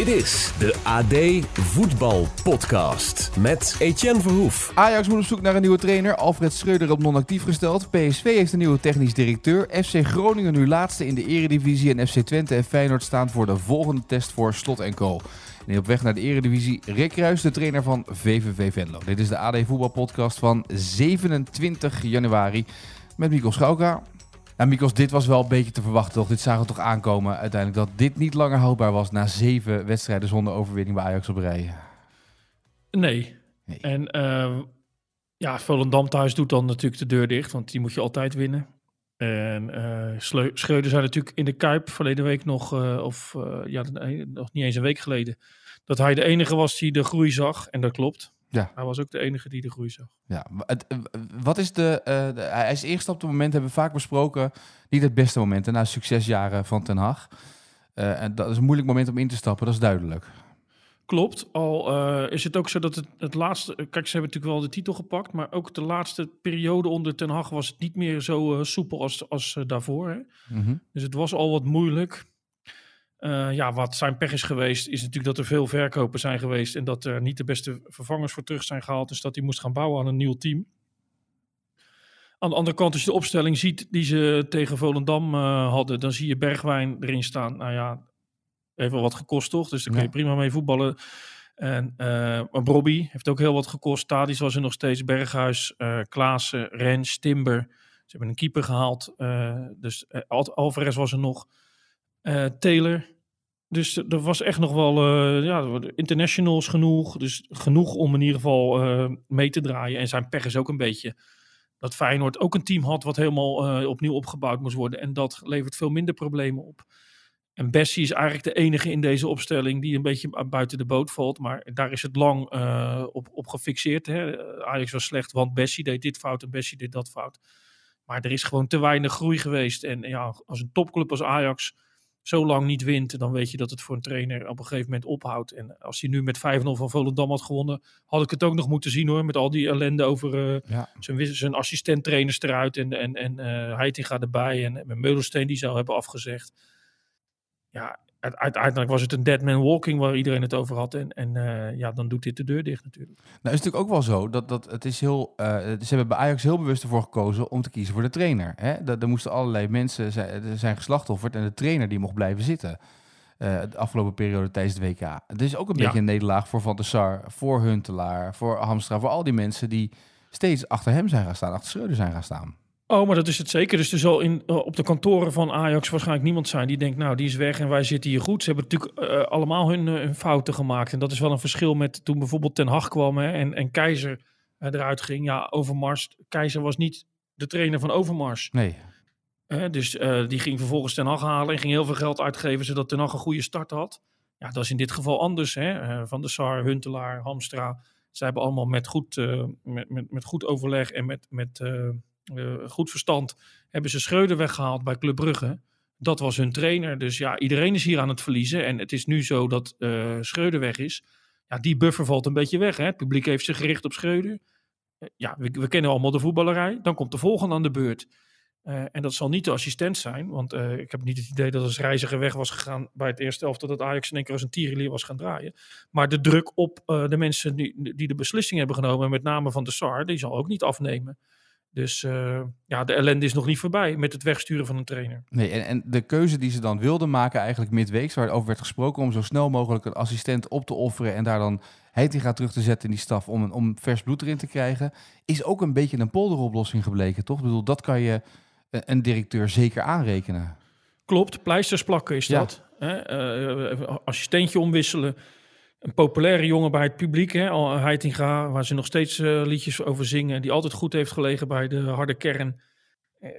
Dit is de AD Voetbal Podcast met Etienne Verhoef. Ajax moet op zoek naar een nieuwe trainer. Alfred Schreuder op non-actief gesteld. PSV heeft een nieuwe technisch directeur. FC Groningen nu laatste in de eredivisie. En FC Twente en Feyenoord staan voor de volgende test voor Slot en Co. En op weg naar de eredivisie Rick Ruijs, de trainer van VVV Venlo. Dit is de AD Voetbal Podcast van 27 januari met Mikkel Schauka. Nou, Mikos, dit was wel een beetje te verwachten, toch? Dit zagen we toch aankomen uiteindelijk dat dit niet langer houdbaar was na zeven wedstrijden zonder overwinning bij Ajax op rij. Nee. Nee. En uh, ja, Volendam thuis doet dan natuurlijk de deur dicht, want die moet je altijd winnen. En uh, Schreuder zei natuurlijk in de Kuip verleden week nog, uh, of ja, nog niet eens een week geleden, dat hij de enige was die de groei zag. En dat klopt. Ja. Hij was ook de enige die de groei zag. Ja, wat is de, uh, de, Hij is ingestapt op het moment, hebben we vaak besproken, niet het beste moment na succesjaren van Ten Hag. Uh, en dat is een moeilijk moment om in te stappen, dat is duidelijk. Klopt, al uh, is het ook zo dat het, het laatste... Kijk, ze hebben natuurlijk wel de titel gepakt, maar ook de laatste periode onder Ten Hag was het niet meer zo soepel als, als daarvoor. Hè? Mm -hmm. Dus het was al wat moeilijk. Uh, ja, wat zijn pech is geweest, is natuurlijk dat er veel verkopen zijn geweest en dat er niet de beste vervangers voor terug zijn gehaald. Dus dat hij moest gaan bouwen aan een nieuw team. Aan de andere kant, als je de opstelling ziet die ze tegen Volendam uh, hadden, dan zie je Bergwijn erin staan. Nou ja, heeft wel wat gekost toch? Dus daar kun je ja. prima mee voetballen. En uh, Bobby heeft ook heel wat gekost. Tadis was er nog steeds. Berghuis, uh, Klaassen, Rens, Timber. Ze hebben een keeper gehaald. dus Alvarez was er nog. Uh, Taylor. Dus er was echt nog wel uh, ja, internationals genoeg. Dus genoeg om in ieder geval mee te draaien. En zijn pech is ook een beetje dat Feyenoord ook een team had wat helemaal opnieuw opgebouwd moest worden. En dat levert veel minder problemen op. En Bessie is eigenlijk de enige in deze opstelling die een beetje buiten de boot valt. Maar daar is het lang op, op gefixeerd. Hè. Ajax was slecht, want Bessie deed dit fout en Bessie deed dat fout. Maar er is gewoon te weinig groei geweest. En ja, als een topclub als Ajax zo lang niet wint, dan weet je dat het voor een trainer op een gegeven moment ophoudt. En als hij nu met 5-0 van Volendam had gewonnen, had ik het ook nog moeten zien hoor. Met al die ellende over uh, ja. zijn, zijn assistent-trainers eruit en, en, en uh, Heitinga erbij en met Meulensteen die zou hebben afgezegd. Ja, uiteindelijk was het een dead man walking waar iedereen het over had. En, en uh, ja, dan doet dit de deur dicht natuurlijk. Nou is het natuurlijk ook wel zo dat, dat het is heel... Uh, ze hebben bij Ajax heel bewust ervoor gekozen om te kiezen voor de trainer. Hè? Er moesten allerlei mensen zijn, zijn geslachtofferd en de trainer die mocht blijven zitten. Uh, de afgelopen periode tijdens het WK. Het is ook een beetje een nederlaag voor Van der Sar, voor Huntelaar, voor Hamstra, voor al die mensen die steeds achter hem zijn gaan staan, achter Schreuder zijn gaan staan. Oh, maar dat is het zeker. Dus er zal in, uh, op de kantoren van Ajax waarschijnlijk niemand zijn die denkt, nou, die is weg en wij zitten hier goed. Ze hebben natuurlijk uh, allemaal hun, uh, hun, fouten gemaakt. En dat is wel een verschil met toen bijvoorbeeld Ten Hag kwam hè, en, en Keizer eruit ging. Ja, Overmars. Keizer was niet de trainer van Overmars. Nee. dus die ging vervolgens Ten Hag halen en ging heel veel geld uitgeven zodat Ten Hag een goede start had. Ja, dat is in dit geval anders. Hè? van der Sar, Huntelaar, Hamstra. Zij hebben allemaal met goed, met, met, met goed overleg en met... met goed verstand hebben ze Schreuder weggehaald bij Club Brugge. Dat was hun trainer. Dus ja, iedereen is hier aan het verliezen. En het is nu zo dat uh, Schreuder weg is. Ja, die buffer valt een beetje weg. Hè? Het publiek heeft zich gericht op Schreuder. Uh, ja, we, we, kennen allemaal de voetballerij. Dan komt de volgende aan de beurt. en dat zal niet de assistent zijn. Want ik heb niet het idee dat als reiziger weg was gegaan bij het eerste elftal dat Ajax in één keer als een tierenlier was gaan draaien. Maar de druk op de mensen die, die de beslissing hebben genomen, met name van de SAR, die zal ook niet afnemen. Dus uh, ja, de ellende is nog niet voorbij met het wegsturen van een trainer. Nee, en, en de keuze die ze dan wilden maken eigenlijk midweeks, waar over werd gesproken om zo snel mogelijk een assistent op te offeren en daar dan Heitinga terug te zetten in die staf om, een, om vers bloed erin te krijgen, is ook een beetje een polderoplossing gebleken, toch? Ik bedoel, dat kan je een directeur zeker aanrekenen. Klopt, pleisters plakken is ja. dat. Hè? Uh, assistentje omwisselen een populaire jongen bij het publiek, hè, Al Heitinga, waar ze nog steeds uh, liedjes over zingen, die altijd goed heeft gelegen bij de harde kern. Uh,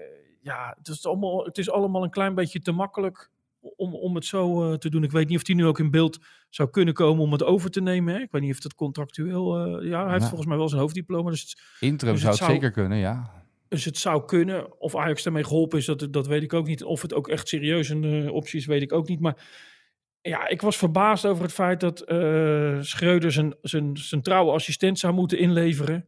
ja, het is, allemaal, het is allemaal een klein beetje te makkelijk om, om het zo uh, te doen. Ik weet niet of hij nu ook in beeld zou kunnen komen om het over te nemen. Hè? Ik weet niet of dat contractueel... ja, hij heeft Ja. volgens mij wel zijn hoofddiploma. Dus het, Interim Dus zou het zou- zeker kunnen, ja. Dus het zou kunnen. Of Ajax daarmee geholpen is, dat, dat weet ik ook niet. Of het ook echt serieus een optie is, weet ik ook niet. Maar ja, ik was verbaasd over het feit dat uh, Schreuder zijn, zijn, zijn trouwe assistent zou moeten inleveren.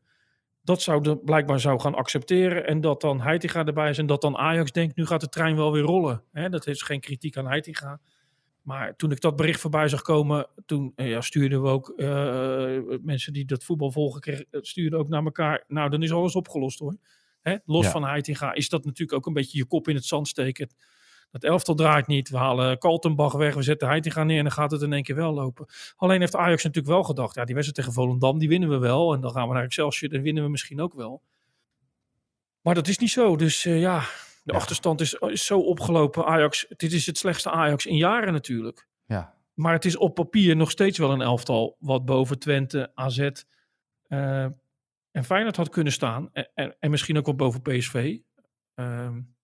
Dat zou de, blijkbaar zou gaan accepteren. En dat dan Heitinga erbij is. En dat dan Ajax denkt, nu gaat de trein wel weer rollen. Hè, dat is geen kritiek aan Heitinga. Maar toen ik dat bericht voorbij zag komen, toen ja, stuurden we ook uh, mensen die dat voetbal volgen, stuurden ook naar elkaar. Nou, dan is alles opgelost hoor. Hè? Los ja. van Heitinga is dat natuurlijk ook een beetje je kop in het zand steken. Het elftal draait niet. We halen Kaltenbach weg. We zetten Heitinga neer en dan gaat het in één keer wel lopen. Alleen heeft Ajax natuurlijk wel gedacht. Ja, die wedstrijd tegen Volendam, die winnen we wel. En dan gaan we naar Excelsior, dan winnen we misschien ook wel. Maar dat is niet zo. Dus uh, ja, de ja. achterstand is, is, zo opgelopen. Ajax, dit is het slechtste Ajax in jaren natuurlijk. Ja. Maar het is op papier nog steeds wel een elftal wat boven Twente, AZ uh, en Feyenoord had kunnen staan. En, en, en misschien ook wel boven PSV. Um,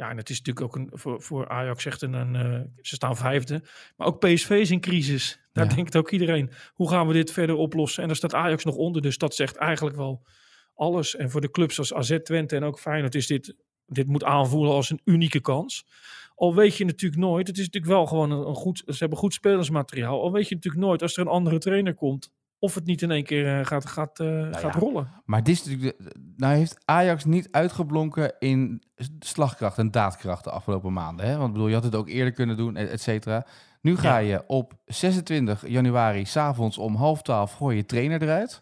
ja, en het is natuurlijk ook een, voor, voor Ajax echt een, een uh, ze staan vijfde. Maar ook PSV is in crisis. Daar ja. denkt ook iedereen, hoe gaan we dit verder oplossen? En daar staat Ajax nog onder, dus dat zegt eigenlijk wel alles. En voor de clubs als AZ Twente en ook Feyenoord is dit, dit moet aanvoelen als een unieke kans. Al weet je natuurlijk nooit, het is natuurlijk wel gewoon een, een goed, ze hebben goed spelersmateriaal. Al weet je natuurlijk nooit als er een andere trainer komt, of het niet in één keer uh, gaat, gaat, uh, nou gaat ja, rollen. Maar dit is natuurlijk nou heeft Ajax niet uitgeblonken in slagkracht en daadkracht de afgelopen maanden. Hè? Want bedoel, je had het ook eerder kunnen doen, et cetera. Nu ga ja. je op 26 januari s'avonds om half twaalf gooi je trainer eruit.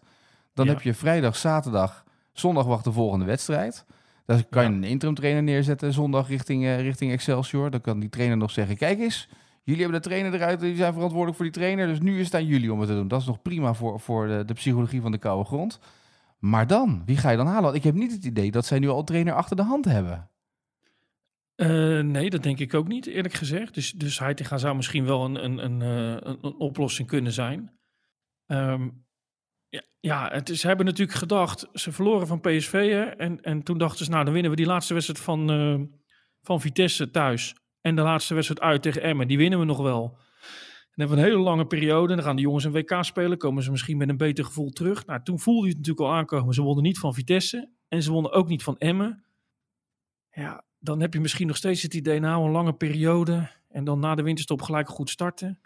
Dan ja. heb je vrijdag, zaterdag, zondag wacht de volgende wedstrijd. Dan kan je een interim trainer neerzetten zondag richting, uh, richting Excelsior. Dan kan die trainer nog zeggen, kijk eens, Jullie hebben de trainer eruit, jullie zijn verantwoordelijk voor die trainer. Dus nu is het aan jullie om het te doen. Dat is nog prima voor, voor de, de psychologie van de koude grond. Maar dan, wie ga je dan halen? Ik heb niet het idee dat zij nu al trainer achter de hand hebben. Uh, nee, dat denk ik ook niet, eerlijk gezegd. Dus, dus Heitinga zou misschien wel een, een, een, een, een oplossing kunnen zijn. Um, ja, ja het is, ze hebben natuurlijk gedacht, ze verloren van PSV. Hè, en, en toen dachten ze, nou dan winnen we die laatste wedstrijd van, uh, van Vitesse thuis. En de laatste wedstrijd uit tegen Emmen, die winnen we nog wel. Dan hebben we een hele lange periode. Dan gaan de jongens een WK spelen. Komen ze misschien met een beter gevoel terug. Nou, toen voelde je het natuurlijk al aankomen. Ze wonnen niet van Vitesse. En ze wonnen ook niet van Emmen. Ja, dan heb je misschien nog steeds het idee, nou, een lange periode. En dan na de winterstop gelijk goed starten.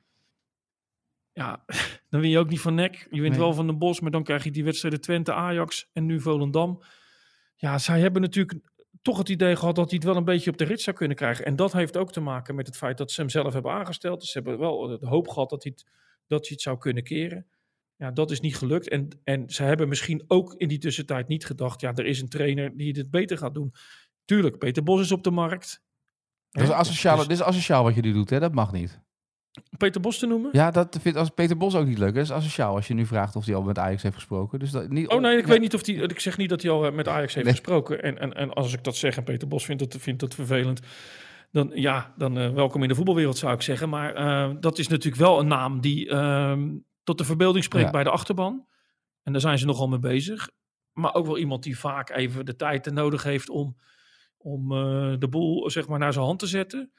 Ja, dan win je ook niet van nek. Je wint nee. wel van de Bos, maar dan krijg je die wedstrijden Twente, Ajax en nu Volendam. Ja, zij hebben natuurlijk toch het idee gehad dat hij het wel een beetje op de rit zou kunnen krijgen. En dat heeft ook te maken met het feit dat ze hem zelf hebben aangesteld. Dus ze hebben wel de hoop gehad dat hij het, dat hij het zou kunnen keren. Ja, dat is niet gelukt. En, en ze hebben misschien ook in die tussentijd niet gedacht... ja, er is een trainer die het beter gaat doen. Tuurlijk, Peter Bos is op de markt. Dat is, asociaal, dus, dit is asociaal wat je nu doet, hè? Dat mag niet. Peter Bos te noemen? Ja, dat vindt als Peter Bos ook niet leuk. Dat is asociaal als je nu vraagt of hij al met Ajax heeft gesproken. Dus dat, niet, oh nee, ik weet niet of hij. Ik zeg niet dat hij al met Ajax heeft nee. gesproken. En, en, en als ik dat zeg en Peter Bos vindt dat, vindt dat vervelend. Dan ja, dan uh, welkom in de voetbalwereld zou ik zeggen. Maar uh, dat is natuurlijk wel een naam die uh, tot de verbeelding spreekt ja. bij de achterban. En daar zijn ze nogal mee bezig. Maar ook wel iemand die vaak even de tijd nodig heeft om, om de boel zeg maar, naar zijn hand te zetten.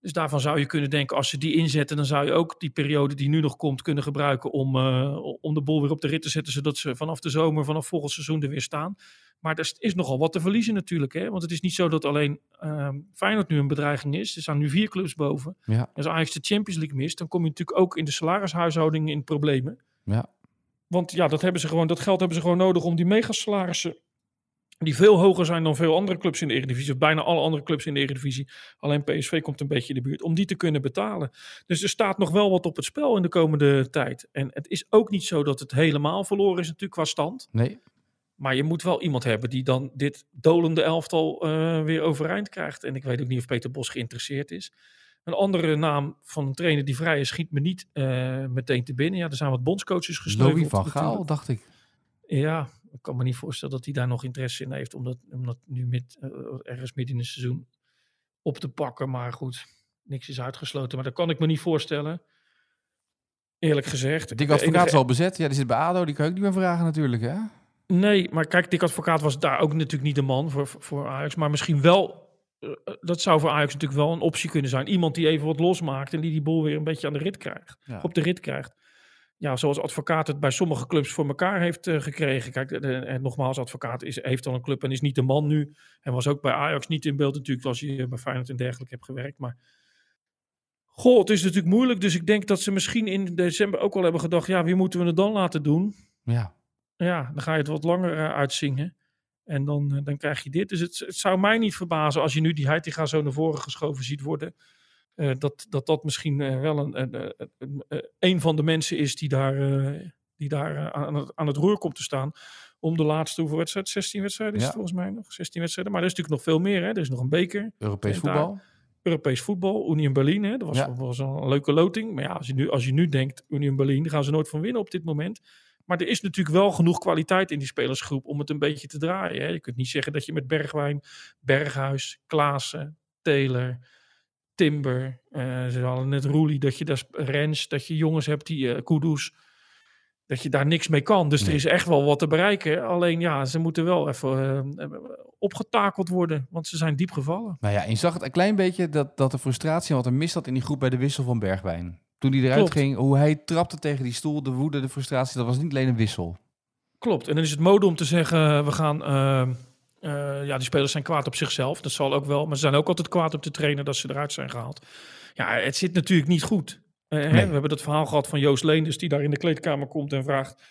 Dus daarvan zou je kunnen denken, als ze die inzetten, dan zou je ook die periode die nu nog komt kunnen gebruiken om, uh, om de boel weer op de rit te zetten, zodat ze vanaf de zomer, vanaf volgend seizoen er weer staan. Maar er is nogal wat te verliezen natuurlijk, hè? want het is niet zo dat alleen uh, Feyenoord nu een bedreiging is. Er staan nu vier clubs boven. Ja. Als Ajax de Champions League mist, dan kom je natuurlijk ook in de salarishuishouding in problemen. Ja. Want ja, dat, hebben ze gewoon, dat geld hebben ze gewoon nodig om die megasalarissen die veel hoger zijn dan veel andere clubs in de Eredivisie. Of bijna alle andere clubs in de Eredivisie. Alleen PSV komt een beetje in de buurt. Om die te kunnen betalen. Dus er staat nog wel wat op het spel in de komende tijd. En het is ook niet zo dat het helemaal verloren is natuurlijk qua stand. Nee. Maar je moet wel iemand hebben die dan dit dolende elftal uh, weer overeind krijgt. En ik weet ook niet of Peter Bos geïnteresseerd is. Een andere naam van een trainer die vrij is, schiet me niet uh, meteen te binnen. Ja, er zijn wat bondscoaches gesneuveld. Louis van Gaal, dacht ik. Ja, ik kan me niet voorstellen dat hij daar nog interesse in heeft om dat, om dat nu uh, ergens midden in het seizoen op te pakken. Maar goed, niks is uitgesloten. Maar dat kan ik me niet voorstellen. Eerlijk gezegd. Dick Advocaat is al bezet. Ja, die zit bij ADO. Die kan ik niet meer vragen natuurlijk, hè? Nee, maar kijk, Dick Advocaat was daar ook natuurlijk niet de man voor, voor Ajax. Maar misschien wel, uh, dat zou voor Ajax natuurlijk wel een optie kunnen zijn. Iemand die even wat losmaakt en die die boel weer een beetje aan de rit krijgt. Ja. Op de rit krijgt. Ja, zoals advocaat het bij sommige clubs voor elkaar heeft uh, gekregen. Kijk, en nogmaals, advocaat is, heeft al een club en is niet de man nu. En was ook bij Ajax niet in beeld natuurlijk, als je bij Feyenoord en dergelijke hebt gewerkt. Maar goh, het is natuurlijk moeilijk. Dus ik denk dat ze misschien in december ook al hebben gedacht, ja, wie moeten we het dan laten doen? Ja. Ja, dan ga je het wat langer uh, uitzingen. En dan, dan krijg je dit. Dus het, het, zou mij niet verbazen als je nu die Heitinga zo naar voren geschoven ziet worden. Uh, dat, dat dat misschien uh, wel een, een, een, een, van de mensen is die daar, uh, die daar aan, het, aan het roer komt te staan. Om de laatste hoeveel wedstrijden? 16 wedstrijden is Ja. het volgens mij nog. 16 wedstrijden. Maar er is natuurlijk nog veel meer. Hè? Er is nog een beker. Europees En daar- voetbal. Europees voetbal. Union Berlin. Hè? Dat was, Ja. was een leuke loting. Maar ja, als je, nu, als je nu denkt Union Berlin, daar gaan ze nooit van winnen op dit moment. Maar er is natuurlijk wel genoeg kwaliteit in die spelersgroep om het een beetje te draaien. Hè? Je kunt niet zeggen dat je met Bergwijn, Berghuis, Klaassen, Taylor, Timber, eh, ze hadden net Roelie, dat je daar Rens, dat je jongens hebt die eh Kudus, dat je daar niks mee kan. Dus er is echt wel wat te bereiken. Alleen ja, ze moeten wel even eh, opgetakeld worden, want ze zijn diep gevallen. Nou ja, en je zag het een klein beetje dat, dat de frustratie en wat er mis zat in die groep bij de wissel van Bergwijn. Toen hij eruit Klopt. ging, hoe hij trapte tegen die stoel, de woede, de frustratie, dat was niet alleen een wissel. Klopt. En dan is het mode om te zeggen, we gaan... eh, ja, die spelers zijn kwaad op zichzelf. Dat zal ook wel. Maar ze zijn ook altijd kwaad op de trainer dat ze eruit zijn gehaald. Ja, het zit natuurlijk niet goed. Eh, hè. We hebben dat verhaal gehad van Joost Leenders... die daar in de kleedkamer komt en vraagt...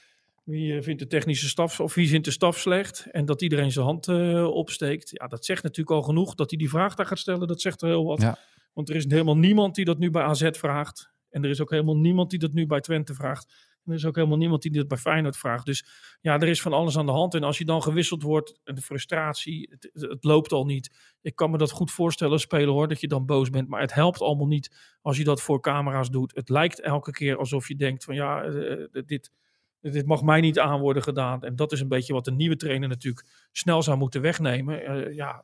wie eh, vindt de technische staf... of wie vindt de staf slecht... en dat iedereen zijn hand opsteekt. Ja, dat zegt natuurlijk al genoeg. Dat hij die vraag daar gaat stellen, dat zegt er heel wat. Ja. Want er is helemaal niemand die dat nu bij AZ vraagt. En er is ook helemaal niemand die dat nu bij Twente vraagt. Er is ook helemaal niemand die dat bij Feyenoord vraagt. Dus ja, er is van alles aan de hand. En als je dan gewisseld wordt, en de frustratie, het, loopt al niet. Ik kan me dat goed voorstellen als speler hoor, dat je dan boos bent. Maar het helpt allemaal niet als je dat voor camera's doet. Het lijkt elke keer alsof je denkt van ja, eh, eh, dit, dit mag mij niet aan worden gedaan. En dat is een beetje wat de nieuwe trainer natuurlijk snel zou moeten wegnemen. Eh, ja,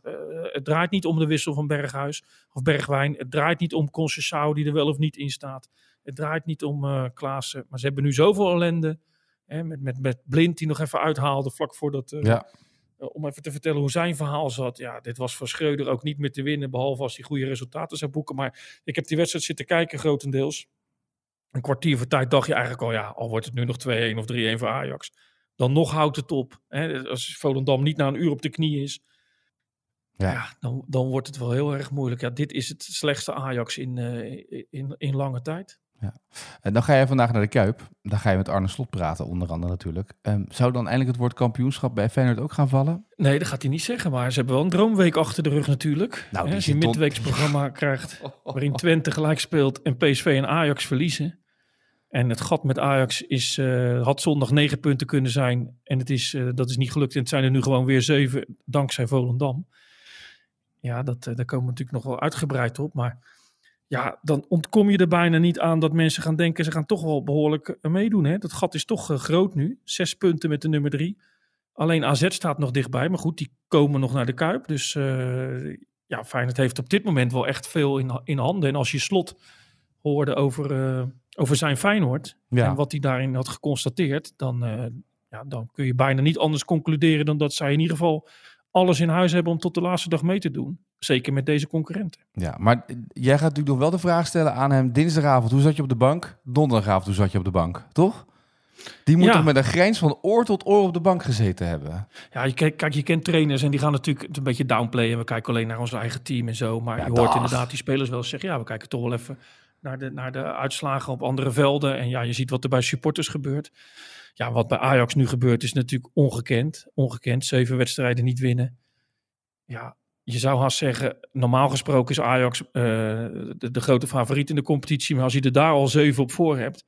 het draait niet om de wissel van Berghuis of Bergwijn. Het draait niet om Conceição die er wel of niet in staat. Het draait niet om eh Klaassen. Maar ze hebben nu zoveel ellende. Hè, met, met, met Blind die nog even uithaalde vlak voordat... Ja. eh, om even te vertellen hoe zijn verhaal zat. Ja, dit was voor Schreuder ook niet meer te winnen. Behalve als hij goede resultaten zou boeken. Maar ik heb die wedstrijd zitten kijken grotendeels. Een kwartier voor tijd dacht je eigenlijk al... Ja, al wordt het nu nog 2-1 of 3-1 voor Ajax. Dan nog houdt het op. Hè, als Volendam niet na een uur op de knie is... Ja. Ja, dan, dan wordt het wel heel erg moeilijk. Ja, dit is het slechtste Ajax in, in, in lange tijd. En dan ga je vandaag naar de Kuip. Dan ga je met Arne Slot praten, onder andere natuurlijk. Ehm, zou dan eindelijk het woord kampioenschap bij Feyenoord ook gaan vallen? Nee, dat gaat hij niet zeggen. Maar ze hebben wel een droomweek achter de rug natuurlijk. Nou, als je een zit tot- midweeks programma krijgt waarin Twente gelijk speelt en PSV en Ajax verliezen. En het gat met Ajax is, eh, had zondag negen punten kunnen zijn. En het is, eh, dat is niet gelukt. En het zijn er nu gewoon weer zeven, dankzij Volendam. Ja, dat, eh, daar komen we natuurlijk nog wel uitgebreid op. Maar ja, dan ontkom je er bijna niet aan dat mensen gaan denken... ze gaan toch wel behoorlijk eh, meedoen. Hè? Dat gat is toch eh, groot nu. Zes punten met de nummer drie. Alleen AZ staat nog dichtbij. Maar goed, die komen nog naar de Kuip. Dus eh ja, Feyenoord heeft op dit moment wel echt veel in, in handen. En als je slot hoorde over, over zijn Feyenoord... Ja. en wat hij daarin had geconstateerd... Dan, ja, dan kun je bijna niet anders concluderen... dan dat zij in ieder geval alles in huis hebben... om tot de laatste dag mee te doen. Zeker met deze concurrenten. Ja, maar jij gaat natuurlijk nog wel de vraag stellen aan hem. Dinsdagavond, hoe zat je op de bank? Donderdagavond, hoe zat je op de bank? Toch? Die moet Ja. toch met een grijns van oor tot oor op de bank gezeten hebben? Ja, je, kijk, kijk, je kent trainers en die gaan natuurlijk het een beetje downplayen. We kijken alleen naar ons eigen team en zo. Maar Ja, je hoort dag. inderdaad die spelers wel zeggen... ja, we kijken toch wel even naar de, naar de uitslagen op andere velden. En ja, je ziet wat er bij supporters gebeurt. Ja, wat bij Ajax nu gebeurt is natuurlijk ongekend. Ongekend, zeven wedstrijden niet winnen. Ja, je zou haast zeggen... normaal gesproken is Ajax eh, de, de grote favoriet in de competitie. Maar als je er daar al zeven op voor hebt...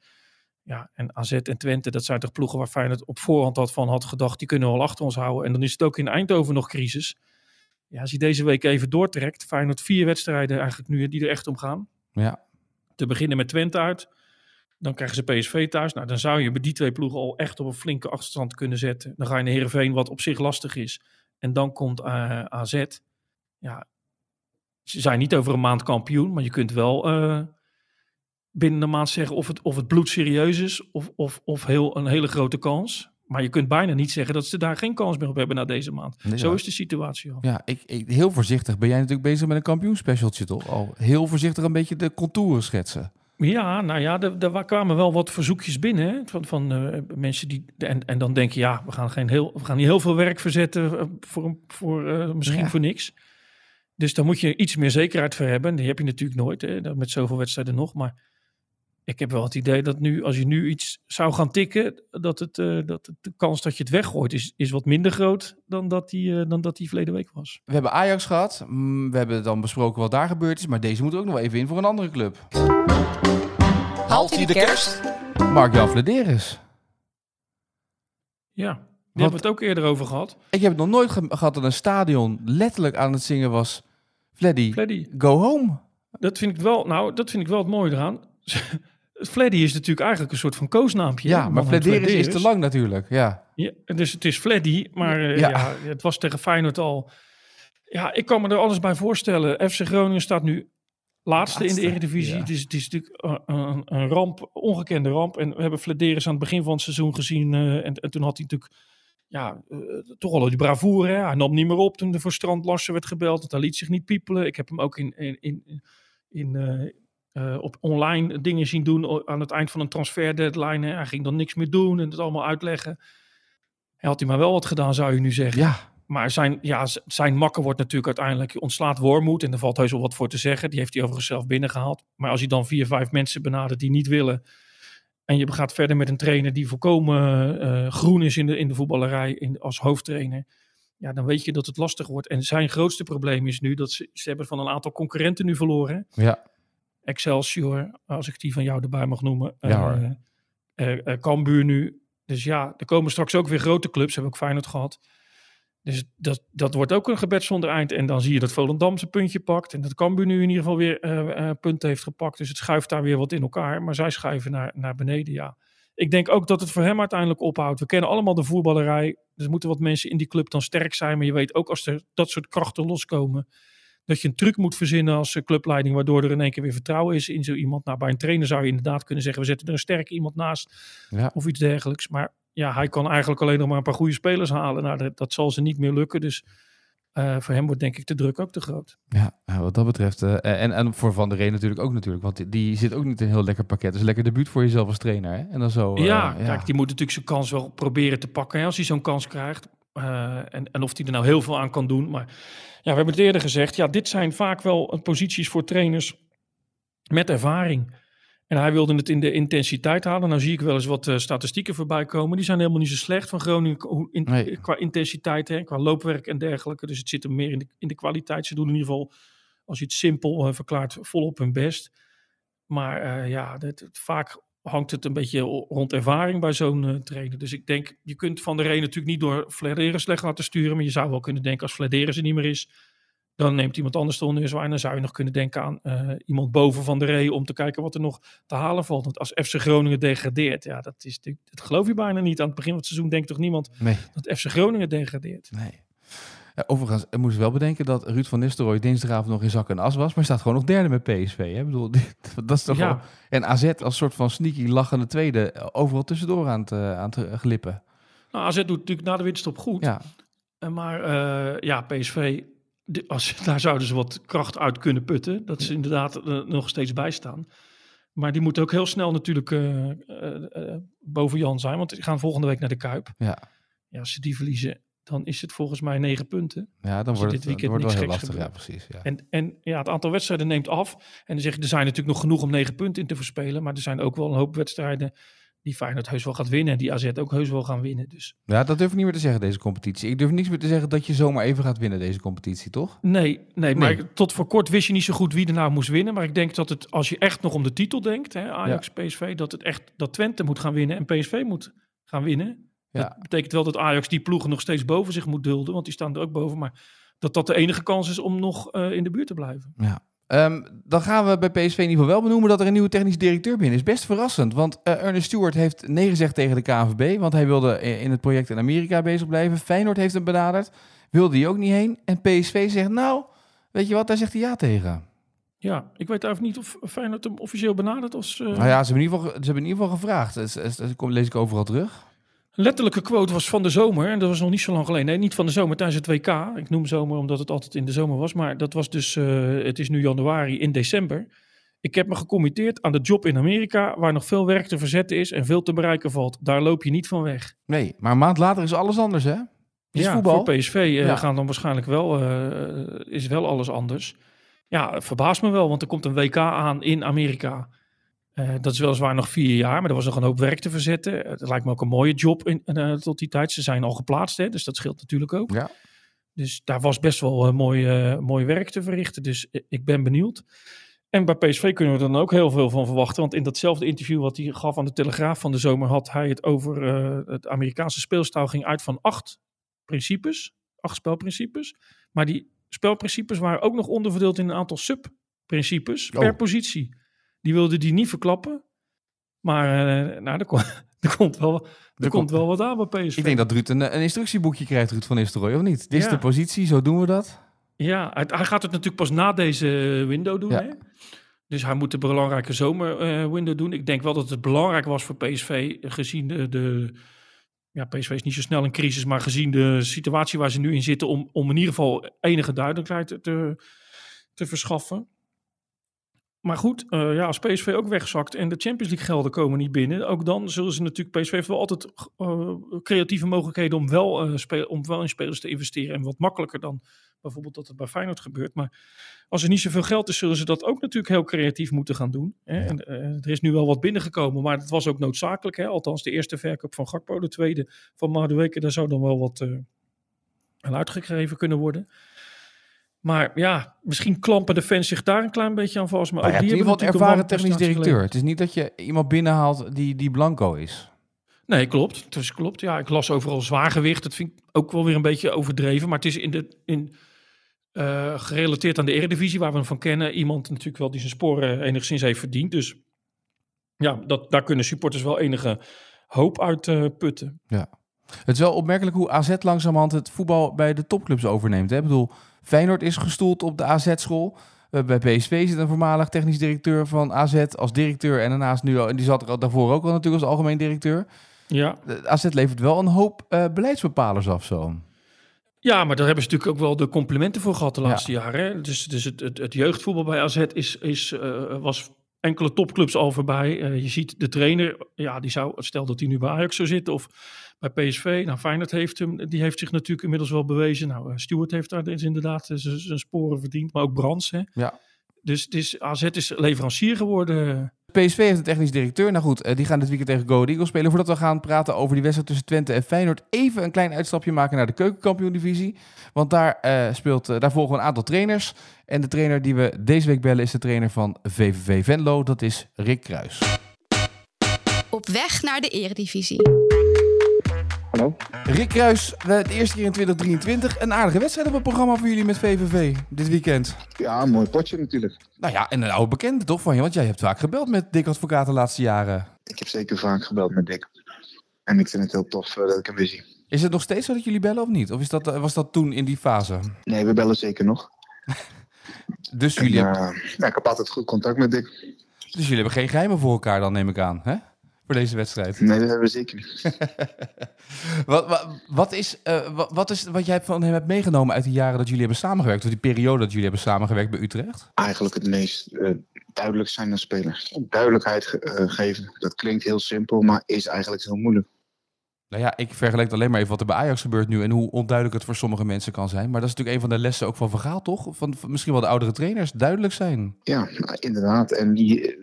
Ja, en AZ en Twente, dat zijn toch ploegen waar Feyenoord op voorhand had van had gedacht, die kunnen we wel achter ons houden. En dan is het ook in Eindhoven nog crisis. Ja, als je deze week even doortrekt, Feyenoord vier wedstrijden eigenlijk nu die er echt om gaan. Ja. Te beginnen met Twente uit. Dan krijgen ze PSV thuis. Nou, dan zou je bij die twee ploegen al echt op een flinke achterstand kunnen zetten. Dan ga je naar Heerenveen, wat op zich lastig is. En dan komt eh, AZ. Ja, ze zijn niet over een maand kampioen, maar je kunt wel eh, binnen een maand zeggen of het, of het bloed serieus is of, of, of heel, een hele grote kans. Maar je kunt bijna niet zeggen dat ze daar geen kans meer op hebben na deze maand. Nee, Zo ja. is de situatie al. Ja, ik, ik, heel voorzichtig ben jij natuurlijk bezig met een kampioenspecialtje, toch? Al heel voorzichtig een beetje de contouren schetsen. Ja, nou ja, er, kwamen wel wat verzoekjes binnen hè, van, van uh, mensen die. En, en dan denk je, ja, we gaan, geen heel, we gaan niet heel veel werk verzetten uh, voor, voor uh, misschien ja. voor niks. Dus daar moet je iets meer zekerheid voor hebben. Die heb je natuurlijk nooit, hè, met zoveel wedstrijden nog. Maar ik heb wel het idee dat nu, als je nu iets zou gaan tikken, dat, het, uh, dat de kans dat je het weggooit is, is wat minder groot dan dat, die, uh, dan dat die verleden week was. We hebben Ajax gehad. Mm, we hebben dan besproken wat daar gebeurd is. Maar deze moet ook nog even in voor een andere club. Haalt hij de kerst? Mark-Jan Vladeris. Ja, die hebben we het ook eerder over gehad. Ik heb het nog nooit ge gehad dat een stadion letterlijk aan het zingen was. Fleddy, Fleddy. go home. Dat vind ik wel, nou, dat vind ik wel het mooie eraan. Fleddy is natuurlijk eigenlijk een soort van koosnaampje. Ja, maar Flederis is te lang natuurlijk. Ja. ja dus het is Fleddy, maar uh, ja. ja. het was tegen Feyenoord al. Ja, ik kan me er alles bij voorstellen. FC Groningen staat nu laatste, laatste in de Eredivisie. Ja. Het, is, het is natuurlijk een, een, ramp, ongekende ramp. En we hebben Flederis aan het begin van het seizoen gezien. Uh, en, en, toen had hij natuurlijk ja, uh, toch al die bravoure. Hè? Hij nam niet meer op toen er voor Strand Larsen werd gebeld. Want hij liet zich niet piepelen. Ik heb hem ook in, in, in, in uh, op online dingen zien doen aan het eind van een transfer deadline. Hè. Hij ging dan niks meer doen en het allemaal uitleggen. Hij had hij maar wel wat gedaan, zou je nu zeggen. Ja. Maar zijn, ja, zijn makker wordt natuurlijk uiteindelijk ontslaat Wormoed. En er valt heus wel wat voor te zeggen. Die heeft hij overigens zelf binnengehaald. Maar als hij dan vier, vijf mensen benadert die niet willen. En je gaat verder met een trainer die volkomen uh, groen is in de, in de voetballerij in, als hoofdtrainer. Ja, dan weet je dat het lastig wordt. En zijn grootste probleem is nu dat ze, ze hebben van een aantal concurrenten nu verloren. Ja. Excelsior, als ik die van jou erbij mag noemen. Ja, uh, uh, Cambuur nu. Dus ja, er komen straks ook weer grote clubs. Hebben ook Feyenoord gehad. Dus dat, dat wordt ook een gebed zonder eind. En dan zie je dat Volendam zijn puntje pakt. En dat Cambuur nu in ieder geval weer uh, punten heeft gepakt. Dus het schuift daar weer wat in elkaar. Maar zij schuiven naar, naar beneden, ja. Ik denk ook dat het voor hem uiteindelijk ophoudt. We kennen allemaal de voetballerij. Dus er moeten wat mensen in die club dan sterk zijn. Maar je weet ook als er dat soort krachten loskomen dat je een truc moet verzinnen als clubleiding, waardoor er in één keer weer vertrouwen is in zo iemand. Nou, bij een trainer zou je inderdaad kunnen zeggen, we zetten er een sterke iemand naast ja. of iets dergelijks. Maar ja, hij kan eigenlijk alleen nog maar een paar goede spelers halen. Nou, dat, dat zal ze niet meer lukken. Dus uh, voor hem wordt denk ik de druk ook te groot. Ja, wat dat betreft. Uh, en, en voor Van der Reen natuurlijk ook natuurlijk. Want die, die zit ook niet in een heel lekker pakket. Dus lekker debuut voor jezelf als trainer. Hè? En dan zo, uh, ja, ja, kijk, die moet natuurlijk zijn kans wel proberen te pakken. Hè, als hij zo'n kans krijgt. en, en of hij er nou heel veel aan kan doen. Maar ja, we hebben het eerder gezegd. Ja, dit zijn vaak wel posities voor trainers met ervaring. En hij wilde het in de intensiteit halen. Nou zie ik wel eens wat uh, statistieken voorbij komen. Die zijn helemaal niet zo slecht van Groningen in, nee. qua intensiteit, hè, qua loopwerk en dergelijke. Dus het zit er meer in de, in de kwaliteit. Ze doen in ieder geval, als je het simpel uh, verklaart, volop hun best. Maar uh, ja, het, vaak hangt het een beetje rond ervaring bij zo'n trainer. Dus ik denk, je kunt Van der Reen natuurlijk niet door Flederis slecht laten sturen. Maar je zou wel kunnen denken, als Flederis er niet meer is dan neemt iemand anders de honneurs En dan zou je nog kunnen denken aan uh, iemand boven van de ree om te kijken wat er nog te halen valt. Want als FC Groningen degradeert, ja, dat, is, dat geloof je bijna niet. Aan het begin van het seizoen denkt toch niemand nee. dat FC Groningen degradeert. Nee. Ja, overigens, ik moest wel bedenken dat Ruud van Nistelrooy dinsdagavond nog in zak en as was, maar staat gewoon nog derde met PSV. Hè? Ik bedoel, dat is toch ja. Gewoon... En AZ als soort van sneaky lachende tweede overal tussendoor aan het, uh, aan het glippen. Nou, AZ doet natuurlijk na de winststop goed. Ja. Maar uh, ja, PSV de, als, daar zouden ze wat kracht uit kunnen putten. Dat ze inderdaad uh, nog steeds bijstaan. Maar die moeten ook heel snel natuurlijk uh, uh, boven Jan zijn. Want die gaan volgende week naar de Kuip. Ja. ja als ze die verliezen, dan is het volgens mij negen punten. Ja, dan wordt het, dit weekend wordt wel heel lastig. Ja, precies. Ja. En, en ja, het aantal wedstrijden neemt af. En dan zeg je, er zijn natuurlijk nog genoeg om negen punten in te verspelen. Maar er zijn ook wel een hoop wedstrijden die Feyenoord heus wel gaat winnen. En die AZ ook heus wel gaan winnen. Dus. Ja, dat durf ik niet meer te zeggen, deze competitie. Ik durf niks meer te zeggen dat je zomaar even gaat winnen, deze competitie, toch? Nee, nee, maar nee. tot voor kort wist je niet zo goed wie er nou moest winnen. Maar ik denk dat het, als je echt nog om de titel denkt, hè, Ajax, ja. PSV, dat het echt, dat Twente moet gaan winnen en PSV moet gaan winnen. Ja. Dat betekent wel dat Ajax die ploegen nog steeds boven zich moet dulden, want die staan er ook boven. Maar dat dat de enige kans is om nog uh, in de buurt te blijven. Ja, Um, dan gaan we bij PSV in ieder geval wel benoemen dat er een nieuwe technisch directeur binnen is. Best verrassend, want uh, Ernest Stewart heeft nee gezegd tegen de KNVB, want hij wilde in het project in Amerika bezig blijven. Feyenoord heeft hem benaderd, wilde hij ook niet heen. En PSV zegt, nou, weet je wat, daar zegt hij ja tegen. Ja, ik weet eigenlijk niet of Feyenoord hem officieel benadert als... Uh... Nou ja, ze hebben in ieder geval, ze hebben in ieder geval gevraagd. Dat lees ik overal terug. Een letterlijke quote was van de zomer. En dat was nog niet zo lang geleden. Nee, niet van de zomer tijdens het WK. Ik noem zomer omdat het altijd in de zomer was. Maar dat was dus, uh, het is nu januari, in december. ik heb me gecommitteerd aan de job in Amerika, waar nog veel werk te verzetten is en veel te bereiken valt. Daar loop je niet van weg. Nee, maar een maand later is alles anders, hè? Is ja, voetbal. voor PSV uh, Ja. gaan dan waarschijnlijk wel, eh, is wel alles anders. Ja, verbaast me wel, want er komt een WK aan in Amerika. Eh, dat is weliswaar nog vier jaar, maar er was nog een hoop werk te verzetten. Het lijkt me ook een mooie job in, eh, tot die tijd. Ze zijn al geplaatst, hè, dus dat scheelt natuurlijk ook. Ja. Dus daar was best wel eh, mooi, mooi werk te verrichten. Dus ik ben benieuwd. En bij PSV kunnen we er dan ook heel veel van verwachten. Want in datzelfde interview wat hij gaf aan de Telegraaf van de zomer... had hij het over het Amerikaanse speelstijl ging uit van acht principes. Acht spelprincipes. Maar die spelprincipes waren ook nog onderverdeeld in een aantal subprincipes per Oh. positie. Die wilde die niet verklappen. Maar eh, nou, er, komt er komt wel, er Er komt wel wat aan bij PSV. Ik denk dat Ruud een, een instructieboekje krijgt, Ruud van Nistelrooy, of niet? Dit is Ja. de positie, zo doen we dat. Ja, hij, hij gaat het natuurlijk pas na deze window doen. Ja. Hè? Dus hij moet de belangrijke zomerwindow doen. Ik denk wel dat het belangrijk was voor PSV, gezien de, de... Ja, PSV is niet zo snel in crisis, maar gezien de situatie waar ze nu in zitten... om, om in ieder geval enige duidelijkheid te, te verschaffen. Maar goed, eh, ja, als PSV ook wegzakt en de Champions League gelden komen niet binnen... ook dan zullen ze natuurlijk... PSV heeft wel altijd eh, creatieve mogelijkheden om wel, speel, om wel in spelers te investeren... en wat makkelijker dan bijvoorbeeld dat het bij Feyenoord gebeurt. Maar als er niet zoveel geld is, zullen ze dat ook natuurlijk heel creatief moeten gaan doen. Hè? En, er is nu wel wat binnengekomen, maar het was ook noodzakelijk. Hè? Althans, de eerste verkoop van Gakpo, de tweede van Madueke, daar zou dan wel wat aan uitgegeven kunnen worden. Maar ja, misschien klampen de fans zich daar een klein beetje aan vast. Maar Maar ook die hebben een ervaren technisch directeur. Het is niet dat je iemand binnenhaalt die, die blanco is. Nee, klopt. Dus klopt. Ja, ik las overal zwaargewicht. Dat vind ik ook wel weer een beetje overdreven. Maar het is in de, in, eh, gerelateerd aan de Eredivisie, waar we hem van kennen. Iemand natuurlijk wel die zijn sporen enigszins heeft verdiend. Dus ja, dat, daar kunnen supporters wel enige hoop uit eh, putten. Het is wel opmerkelijk hoe AZ langzamerhand het voetbal bij de topclubs overneemt. Hè? Ik bedoel, Feyenoord is gestoeld op de AZ-school. bij PSV zit een voormalig technisch directeur van AZ als directeur. En daarnaast nu, al- en die zat er al daarvoor ook al natuurlijk als algemeen directeur. Ja. De AZ levert wel een hoop eh, beleidsbepalers af zo. ja, maar daar hebben ze natuurlijk ook wel de complimenten voor gehad de Ja. laatste jaren. Hè? Dus, dus het, het, het jeugdvoetbal bij AZ is, is, eh, was enkele topclubs al voorbij. Eh, je ziet de trainer, ja, die zou, stel dat hij nu bij Ajax zou zitten of bij PSV. Nou, Feyenoord heeft hem, die heeft zich natuurlijk inmiddels wel bewezen. Nou, eh, Stuart heeft daar dus inderdaad zijn sporen verdiend, maar ook Brands. Hè? Ja. Dus het is, AZ is leverancier geworden. PSV heeft een technisch directeur. Nou goed, eh, die gaan dit weekend tegen Go Eagles spelen. Voordat we gaan praten over die wedstrijd tussen Twente en Feyenoord, even een klein uitstapje maken naar de keukenkampioen-divisie. Want daar, eh, speelt, daar volgen een aantal trainers. En de trainer die we deze week bellen is de trainer van VVV Venlo. Dat is Rick Kruis. Op weg naar de eredivisie. Hallo? Rick Kruis, we- de eerste keer in 2023. Een aardige wedstrijd op het programma voor jullie met VVV dit weekend. Ja, een mooi potje natuurlijk. Nou ja, en een oude bekende toch van je, want jij hebt vaak gebeld met Dick Advocaat de laatste jaren. Ik heb zeker vaak gebeld met Dick. En ik vind het heel tof eh, dat ik hem weer zie. Is het nog steeds zo dat jullie bellen of niet? Of is dat, eh, was dat toen in die fase? Nee, we bellen zeker nog. Dus jullie, En, hebben, eh, ja, ik heb altijd goed contact met Dick. dus jullie hebben geen geheimen voor elkaar dan, neem ik aan, hè? Voor deze wedstrijd. Nee, dat hebben we zeker niet. Wat, wat, wat, is, eh, wat, wat is wat jij van hem hebt meegenomen uit die jaren dat jullie hebben samengewerkt? Of die periode dat jullie hebben samengewerkt bij Utrecht? Eigenlijk het meest eh, duidelijk zijn als speler. Duidelijkheid ge- eh, geven. Dat klinkt heel simpel, maar is eigenlijk heel moeilijk. Nou ja, ik vergelijk alleen maar even wat er bij Ajax gebeurt nu en hoe onduidelijk het voor sommige mensen kan zijn. Maar dat is natuurlijk een van de lessen ook van Vergaal, toch? Van, van misschien wel de oudere trainers, duidelijk zijn. Ja, nou, inderdaad. En die,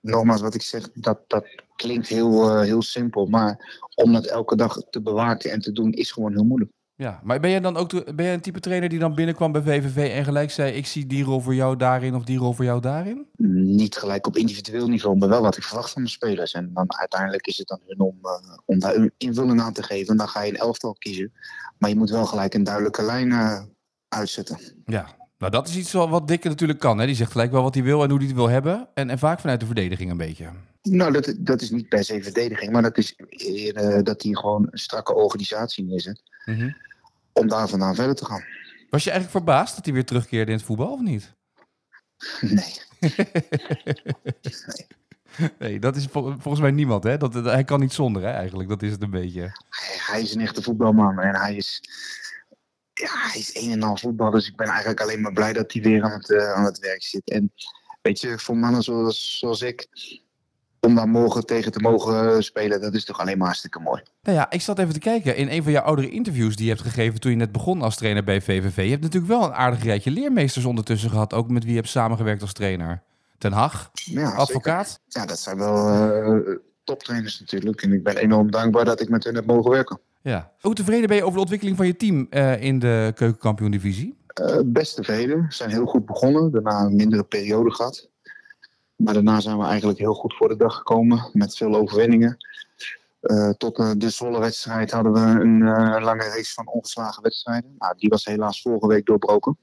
nogmaals wat ik zeg, dat, dat klinkt heel, eh, heel simpel. Maar om dat elke dag te bewaken en te doen, is gewoon heel moeilijk. Ja, maar ben jij dan ook ben jij een type trainer die dan binnenkwam bij VVV en gelijk zei: Ik zie die rol voor jou daarin of die rol voor jou daarin? niet gelijk op individueel niveau, maar wel wat ik verwacht van de spelers. En dan uiteindelijk is het aan hun om, eh, om daar een invulling aan te geven. En dan ga je een elftal kiezen. Maar je moet wel gelijk een duidelijke lijn eh, uitzetten. Ja, nou dat is iets wat Dikke natuurlijk kan. Hè? Die zegt gelijk wel wat hij wil en hoe hij het wil hebben. En, en vaak vanuit de verdediging een beetje. Nou, dat, dat is niet per se verdediging, maar dat is eerder dat hij gewoon een strakke organisatie neerzet. Mhm. Om daar vandaan verder te gaan. Was je eigenlijk verbaasd dat hij weer terugkeerde in het voetbal of niet? Nee. Nee, dat is vol- volgens mij niemand. Hè? Dat, dat- hij kan niet zonder hè, eigenlijk. Dat is het een beetje. Hij, hij is een echte voetbalman en hij is, ja, hij is een en al voetbal. Dus ik ben eigenlijk alleen maar blij dat hij weer aan het, eh, aan het werk zit. En weet je, voor mannen zoals, zoals ik, om daar morgen tegen te mogen spelen, dat is toch alleen maar hartstikke mooi. Nou ja, ik zat even te kijken. In een van jouw oudere interviews die je hebt gegeven toen je net begon als trainer bij VVV. Je hebt natuurlijk wel een aardig rijtje leermeesters ondertussen gehad. Ook met wie je hebt samengewerkt als trainer. Ten Hag, Ja, advocaat. zeker. Ja, dat zijn wel eh, toptrainers natuurlijk. En ik ben enorm dankbaar dat ik met hen heb mogen werken. Ja. Hoe tevreden ben je over de ontwikkeling van je team eh, in de keukenkampioen-divisie? Eh, best tevreden. We zijn heel goed begonnen. Daarna een mindere periode gehad. Maar daarna zijn we eigenlijk heel goed voor de dag gekomen. Met veel overwinningen. Eh, tot eh, de Zwolle-wedstrijd hadden we een eh, lange race van ongeslagen wedstrijden. Nou, die was helaas vorige week doorbroken.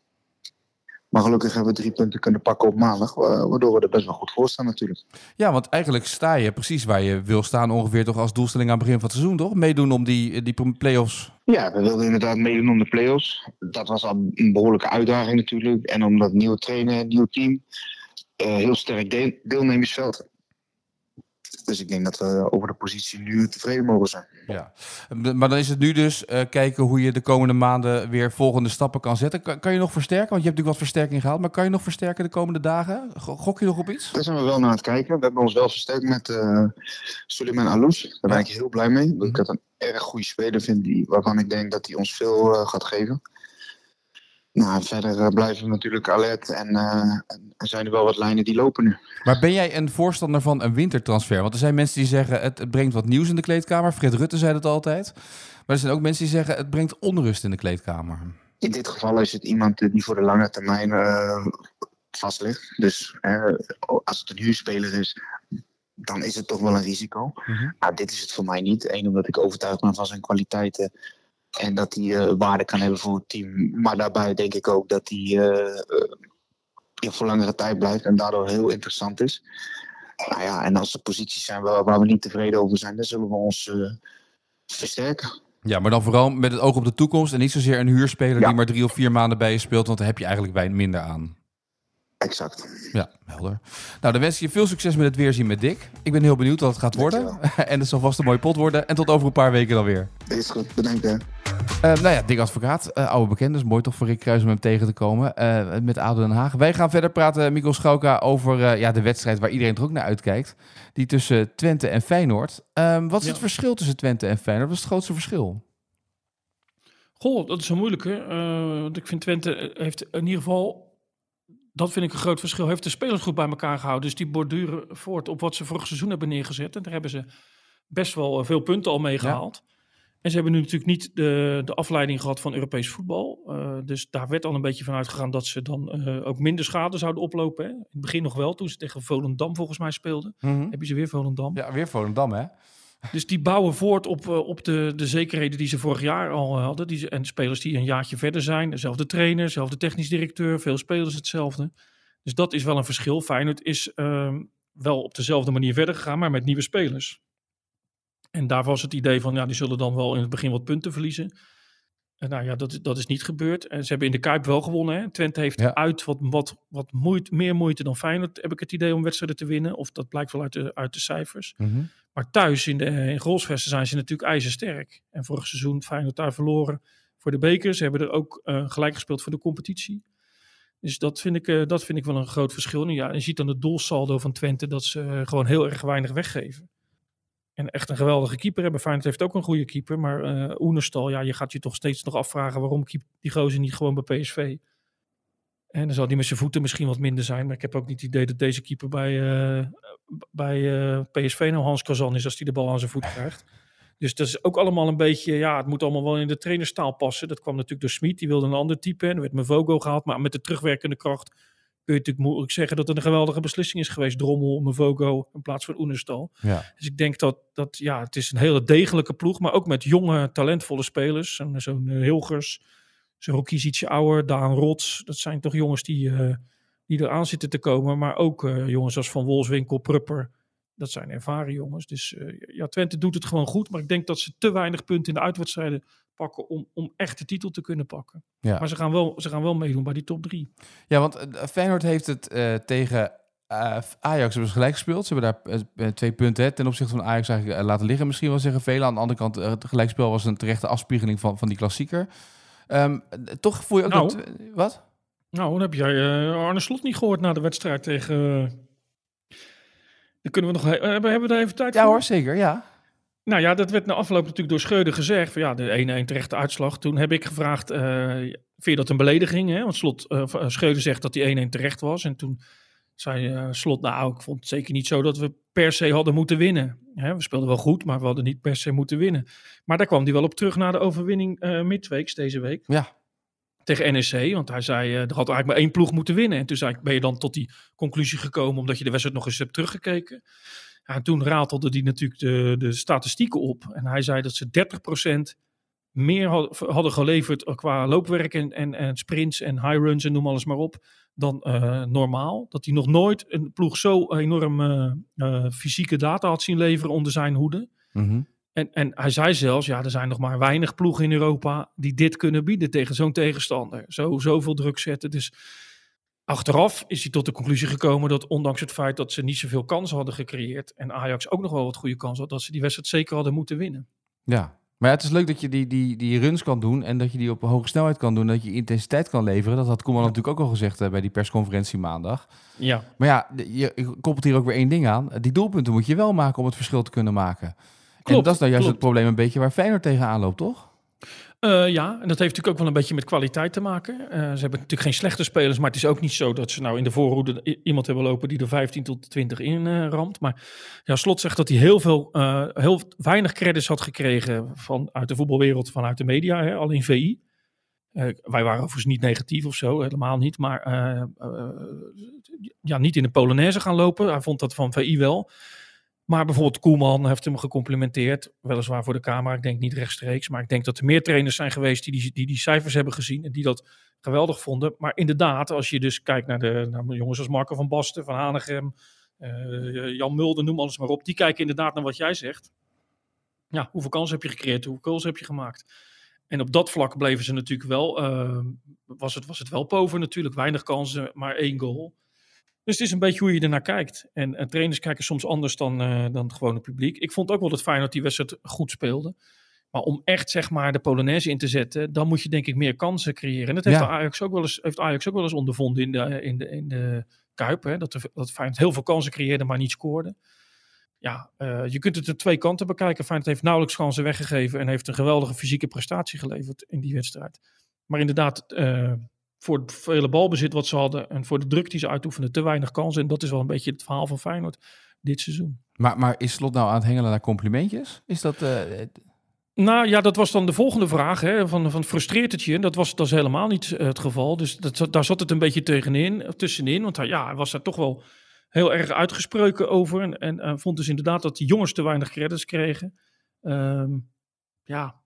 Maar gelukkig hebben we drie punten kunnen pakken op maandag. wa- Waardoor we er best wel goed voor staan natuurlijk. Ja, want eigenlijk sta je precies waar je wil staan ongeveer toch als doelstelling aan het begin van het seizoen, toch? Meedoen om die, die play-offs. Ja, we wilden inderdaad meedoen om de play-offs. Dat was al een behoorlijke uitdaging natuurlijk. En omdat nieuwe trainer, nieuw team. Eh, heel sterk deel- deelnemersveld. Dus ik denk dat we over de positie nu tevreden mogen zijn. Ja. Maar dan is het nu dus eh, kijken hoe je de komende maanden weer volgende stappen kan zetten. Kan, kan je nog versterken? Want je hebt natuurlijk wat versterking gehaald. Maar kan je nog versterken de komende dagen? Go- Gok je nog op iets? Daar zijn we wel naar aan het kijken. We hebben ons wel versterkt met eh Suleiman Alous. Daar ben ik heel blij mee. Omdat ik dat een erg goede speler vind. Die, waarvan ik denk dat hij ons veel gaat geven. Nou, verder eh, blijven we natuurlijk alert. En eh, en er zijn er wel wat lijnen die lopen nu. Maar ben jij een voorstander van een wintertransfer? Want er zijn mensen die zeggen het, het brengt wat nieuws in de kleedkamer. Fred Rutte zei dat altijd. Maar er zijn ook mensen die zeggen het brengt onrust in de kleedkamer. In dit geval is het iemand die voor de lange termijn eh, vast ligt. Dus als het een huurspeler is, dan is het toch wel een risico. Mhm. Maar dit is het voor mij niet. Eén, omdat ik overtuigd ben van zijn kwaliteiten. En dat hij eh, waarde kan hebben voor het team. Maar daarbij denk ik ook dat hij eh, eh, ja, voor langere tijd blijft. En daardoor heel interessant is. Nou ja, en als er posities zijn waar, waar we niet tevreden over zijn, dan zullen we ons eh, versterken. Ja, maar dan vooral met het oog op de toekomst. En niet zozeer een huurspeler Ja. die maar drie of vier maanden bij je speelt. Want daar heb je eigenlijk bij minder aan. Exact. Ja, helder. Nou, dan wens ik je veel succes met het weerzien met Dick. Ik ben heel benieuwd wat het gaat worden. en het zal vast een mooie pot worden. En tot over een paar weken dan weer. Is goed, bedankt hè. Eh, nou ja, Dick Advocaat, eh, oude bekend. Dus mooi toch voor Rick Kruis om hem tegen te komen. eh, met ADO Den Haag. Wij gaan verder praten, Mikkel Schauka, over eh, ja, de wedstrijd waar iedereen er ook naar uitkijkt. Die tussen Twente en Feyenoord. Ehm, wat is Ja. het verschil tussen Twente en Feyenoord? Wat is het grootste verschil? Goh, dat is een moeilijke. eh, want ik vind Twente heeft in ieder geval, dat vind ik een groot verschil, heeft de spelers goed bij elkaar gehouden. Dus die borduren voort op wat ze vorig seizoen hebben neergezet. En daar hebben ze best wel eh, veel punten al mee gehaald. En ze hebben nu natuurlijk niet de, de afleiding gehad van Europees voetbal. Eh, dus daar werd al een beetje van uitgegaan dat ze dan eh, ook minder schade zouden oplopen. Hè. In het begin nog wel, toen ze tegen Volendam volgens mij speelden. Heb je ze weer Volendam? Ja, weer Volendam, hè? Dus die bouwen voort op, eh, op de, de zekerheden die ze vorig jaar al eh, hadden. Die ze, en spelers die een jaartje verder zijn. Dezelfde trainer, dezelfde technisch directeur. Veel spelers hetzelfde. Dus dat is wel een verschil. Feyenoord is ehm, wel op dezelfde manier verder gegaan, maar met nieuwe spelers. En daar was het idee van, ja, die zullen dan wel in het begin wat punten verliezen. Nou ja, dat, is- dat is niet gebeurd. En ze hebben in de Kuip wel gewonnen. Hè. Twente heeft Ja. uit wat, wat, wat moeite, meer moeite dan Feyenoord, heb ik het idee, om wedstrijden te winnen. Of dat blijkt wel uit de, uit de cijfers. Maar thuis in de in Grolsvesten zijn ze natuurlijk ijzersterk. En vorig seizoen Feyenoord daar verloren voor de beker. Ze hebben er ook eh, gelijk gespeeld voor de competitie. Dus dat vind, ik, eh, dat vind ik wel een groot verschil. Nu, ja, je ziet dan het doelsaldo van Twente dat ze eh, gewoon heel erg weinig weggeven. En echt een geweldige keeper hebben. Feyenoord heeft ook een goede keeper. Maar eh Oenerstal, ja, je gaat je toch steeds nog afvragen... waarom die gozer niet gewoon bij PSV? En dan zal die met zijn voeten misschien wat minder zijn. Maar ik heb ook niet het idee dat deze keeper bij, eh, bij eh, PSV nou Hans Kazan is... als hij de bal aan zijn voet krijgt. Dus dat is ook allemaal een beetje... Ja, het moet allemaal wel in de trainerstaal passen. Dat kwam natuurlijk door Smit. Die wilde een ander type. En er werd Mevogo gehaald. Maar met de terugwerkende kracht kun je natuurlijk moeilijk zeggen... dat het een geweldige beslissing is geweest. Drommel, Mevogo in plaats van Oenerstal. Ja. Dus ik denk dat, dat ja, het is een hele degelijke ploeg, maar ook met jonge, talentvolle spelers. Zo'n zo'n eh, Hilgers, zo'n Rokies ietsje ouder, Daan Rots. Dat zijn toch jongens die, eh die eraan zitten te komen. Maar ook eh, jongens als Van Wolfswinkel, Prupper. Dat zijn ervaren jongens. Dus eh, ja, Twente doet het gewoon goed. Maar ik denk dat ze te weinig punten in de uitwedstrijden pakken om, om echt de titel te kunnen pakken. Ja. Maar ze gaan, wel, ze gaan wel meedoen bij die top drie. Ja, want eh, Feyenoord heeft het eh, tegen eh, Ajax hebben ze gelijk gespeeld. Ze hebben daar twee punten hè, ten opzichte van Ajax eigenlijk laten liggen. Misschien wel zeggen velen. Aan de andere kant, het gelijkspel was een terechte afspiegeling van, van die klassieker. Ehm, eh, toch voel je ook Nou. dat... Wat? Nou, dan heb jij uh, Arne Slot niet gehoord na de wedstrijd tegen... Uh, dan kunnen we nog... hebben, hebben we daar even tijd ja, voor? Ja hoor, zeker, ja. Nou ja, dat werd na afloop natuurlijk door Schreuder gezegd. Van ja, de 1-1 terechte uitslag. Toen heb ik gevraagd, uh, vind je dat een belediging? Hè? Want Slot, Schreuder zegt dat die 1-1 terecht was. En toen zei Slot, nou, ik vond het zeker niet zo dat we per se hadden moeten winnen. Hè, we speelden wel goed, maar we hadden niet per se moeten winnen. Maar daar kwam hij wel op terug na de overwinning uh, midweeks deze week. Ja. Tegen NEC, want hij zei, uh, er had eigenlijk maar één ploeg moeten winnen. En toen zei ik, ben je dan tot die conclusie gekomen omdat je de wedstrijd nog eens hebt teruggekeken? Ja, en toen ratelde hij natuurlijk de, de statistieken op. En hij zei dat ze 30% meer hadden geleverd qua loopwerk en, en, en sprints en high runs en noem alles maar op dan uh, normaal. Dat hij nog nooit een ploeg zo enorm uh, uh, fysieke data had zien leveren onder zijn hoede. Mm en, en hij zei zelfs, ja, er zijn nog maar weinig ploegen in Europa die dit kunnen bieden tegen zo'n tegenstander. Zo, zoveel druk zetten. Dus achteraf is hij tot de conclusie gekomen dat ondanks het feit dat ze niet zoveel kansen hadden gecreëerd en Ajax ook nog wel wat goede kansen had, dat ze die wedstrijd zeker hadden moeten winnen. Ja, maar ja, het is leuk dat je die, die, die runs kan doen en dat je die op hoge snelheid kan doen. Dat je intensiteit kan leveren. Dat had Koeman ja. natuurlijk ook al gezegd uh, bij die persconferentie maandag. Ja. Maar ja, je koppelt hier ook weer één ding aan. Die doelpunten moet je wel maken om het verschil te kunnen maken. Klopt, en dat is nou juist klopt. het probleem een beetje waar Feyenoord tegenaan loopt, toch? Uh, ja, en dat heeft natuurlijk ook wel een beetje met kwaliteit te maken. Uh, ze hebben natuurlijk geen slechte spelers, maar het is ook niet zo dat ze nou in de voorhoede iemand hebben lopen die er 15 tot 20 in uh, ramt. Maar ja, Slot zegt dat hij heel, veel, heel weinig credits had gekregen van, uit de voetbalwereld, vanuit de media, hè, al in VI. wij waren overigens niet negatief of zo, helemaal niet. Maar ja, niet in de Polonaise gaan lopen. Hij vond dat van VI wel. Maar bijvoorbeeld Koeman heeft hem gecomplimenteerd. Weliswaar voor de camera, ik denk niet rechtstreeks. Maar ik denk dat er meer trainers zijn geweest die die, die, cijfers hebben gezien. En die dat geweldig vonden. Maar inderdaad, als je dus kijkt naar de naar jongens als Marco van Basten, Van Hanegem, uh, Jan Mulder, noem alles maar op. Die kijken inderdaad naar wat jij zegt. Ja, hoeveel kansen heb je gecreëerd? Hoeveel goals heb je gemaakt? En op dat vlak bleven ze natuurlijk wel, uh, was, het, was het wel pover natuurlijk. Weinig kansen, maar één goal. Dus het is een beetje hoe je ernaar kijkt. En, en trainers kijken soms anders dan, uh, dan het gewone publiek. Ik vond ook wel het fijn dat die wedstrijd goed speelde. Maar om echt zeg maar de Polonaise in te zetten, dan moet je denk ik meer kansen creëren. En dat heeft, ja. Ajax, ook wel eens, heeft Ajax ook wel eens ondervonden in de, in de, in de Kuip. Hè? Dat, de, dat Feyenoord heel veel kansen creëerde, maar niet scoorde. Ja, uh, je kunt het er twee kanten bekijken. Feyenoord heeft nauwelijks kansen weggegeven en heeft een geweldige fysieke prestatie geleverd in die wedstrijd. Maar inderdaad, uh, voor het vele balbezit wat ze hadden en voor de druk die ze uitoefenden te weinig kansen. En dat is wel een beetje het verhaal van Feyenoord dit seizoen. Maar, maar is Slot nou aan het hengelen naar complimentjes? Is dat... Uh... Nou ja, dat was dan de volgende vraag. Hè, van, van frustreert het je? Dat was, dat is helemaal niet uh, het geval. Dus dat, daar zat het een beetje tegenin, tussenin. Want hij, ja, hij was daar toch wel heel erg uitgesproken over. En, en vond dus inderdaad dat de jongens te weinig credits kregen. Um, ja,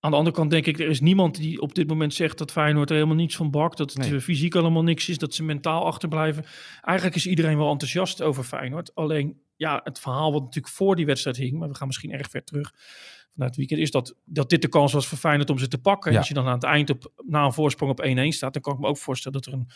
aan de andere kant denk ik, er is niemand die op dit moment zegt dat Feyenoord er helemaal niets van bakt. Dat het nee. fysiek allemaal niks is, dat ze mentaal achterblijven. Eigenlijk is iedereen wel enthousiast over Feyenoord. Alleen, ja, het verhaal wat natuurlijk voor die wedstrijd hing, maar we gaan misschien erg ver terug vanuit het weekend, is dat, dat dit de kans was voor Feyenoord om ze te pakken. Ja. Als je dan aan het eind op, na een voorsprong op 1-1 staat, dan kan ik me ook voorstellen dat er, een,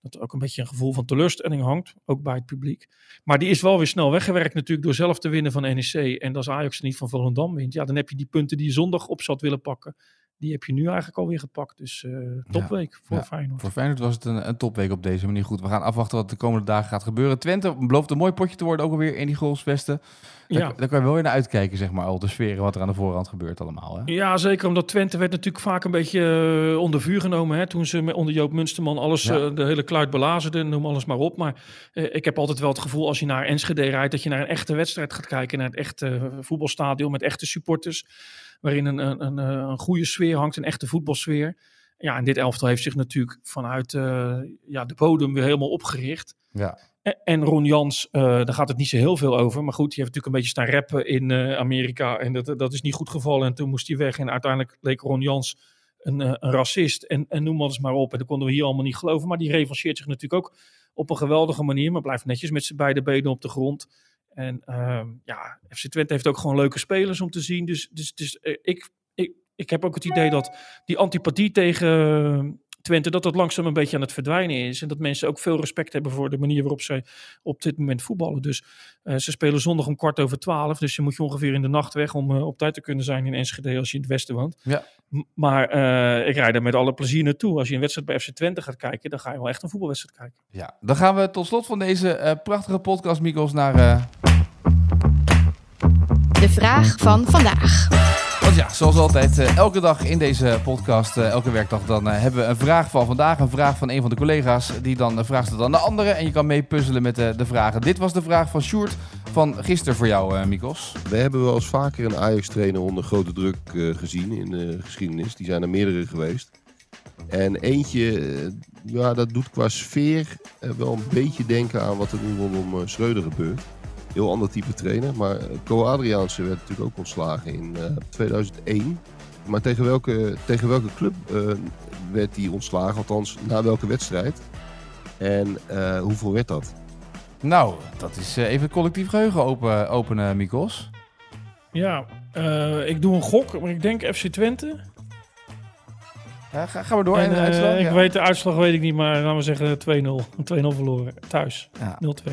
dat er ook een beetje een gevoel van teleurstelling hangt, ook bij het publiek. Maar die is wel weer snel weggewerkt natuurlijk door zelf te winnen van NEC. En als Ajax er niet van Volendam wint, ja, dan heb je die punten die je zondag op zat willen pakken, die heb je nu eigenlijk alweer gepakt. Dus uh, topweek ja, voor ja, Feyenoord. Voor Feyenoord was het een, een, topweek op deze manier. Goed, we gaan afwachten wat de komende dagen gaat gebeuren. Twente belooft een mooi potje te worden, ook alweer in die goalsvesten. Daar, ja. daar kan je wel weer naar uitkijken, zeg maar, al de sferen wat er aan de voorhand gebeurt allemaal. Hè? Ja, zeker, omdat Twente werd natuurlijk vaak een beetje uh, onder vuur genomen. Hè, toen ze met, onder Joop Munsterman alles, ja. uh, de hele kluit belazerden, noem alles maar op. Maar ik heb altijd wel het gevoel, als je naar Enschede rijdt, dat je naar een echte wedstrijd gaat kijken. Naar het echte voetbalstadion met echte supporters waarin een, een, een, een, goede sfeer hangt, een echte voetbalsfeer. Ja, en dit elftal heeft zich natuurlijk vanuit uh, ja, de bodem weer helemaal opgericht. Ja. En, en Ron Jans, uh, daar gaat het niet zo heel veel over. Maar goed, die heeft natuurlijk een beetje staan rappen in uh, Amerika. En dat, dat is niet goed gevallen. En toen moest hij weg. En uiteindelijk leek Ron Jans een, een racist. En, en noem eens maar op. En dat konden we hier allemaal niet geloven. Maar die revancheert zich natuurlijk ook op een geweldige manier. Maar blijft netjes met zijn beide benen op de grond. En uh, ja, FC Twente heeft ook gewoon leuke spelers om te zien. Dus, dus, dus uh, ik, ik, ik heb ook het idee dat die antipathie tegen, Twente, dat dat langzaam een beetje aan het verdwijnen is. En dat mensen ook veel respect hebben voor de manier waarop zij op dit moment voetballen. Dus uh, ze spelen zondag om kwart over twaalf. Dus je moet je ongeveer in de nacht weg om uh, op tijd te kunnen zijn in Enschede als je in het westen woont. Ja. M maar uh, ik rijd er met alle plezier naartoe. Als je een wedstrijd bij FC Twente gaat kijken, dan ga je wel echt een voetbalwedstrijd kijken. Ja, dan gaan we tot slot van deze prachtige podcast, Mikos, naar... De vraag van vandaag. Want ja, zoals altijd, uh, elke dag in deze podcast, uh, elke werkdag, dan uh, hebben we een vraag van vandaag. Een vraag van een van de collega's. Die dan een vraag stelt aan de andere. En je kan mee puzzelen met de vragen. Dit was de vraag van Sjoerd van gisteren voor jou, Mikos. We hebben wel eens vaker een Ajax-trainer onder grote druk gezien in de geschiedenis. Die zijn er meerdere geweest. En eentje, ja, dat doet qua sfeer wel een beetje denken aan wat er nu rondom Schreuder gebeurt heel ander type trainer. Maar Co Adriaanse werd natuurlijk ook ontslagen in uh, 2001. Maar tegen welke, tegen welke club uh, werd hij ontslagen? Althans, na welke wedstrijd? En uh, hoeveel werd dat? Nou, dat is even collectief geheugen open, openen, Mikos. Ja, ik doe een gok, maar ik denk FC Twente. Ja, ga, gaan we door en, in de uitslag? Ik ja. weet de uitslag weet ik niet, maar laten we zeggen 2-0. 2-0 verloren. Thuis. Ja. 0-2.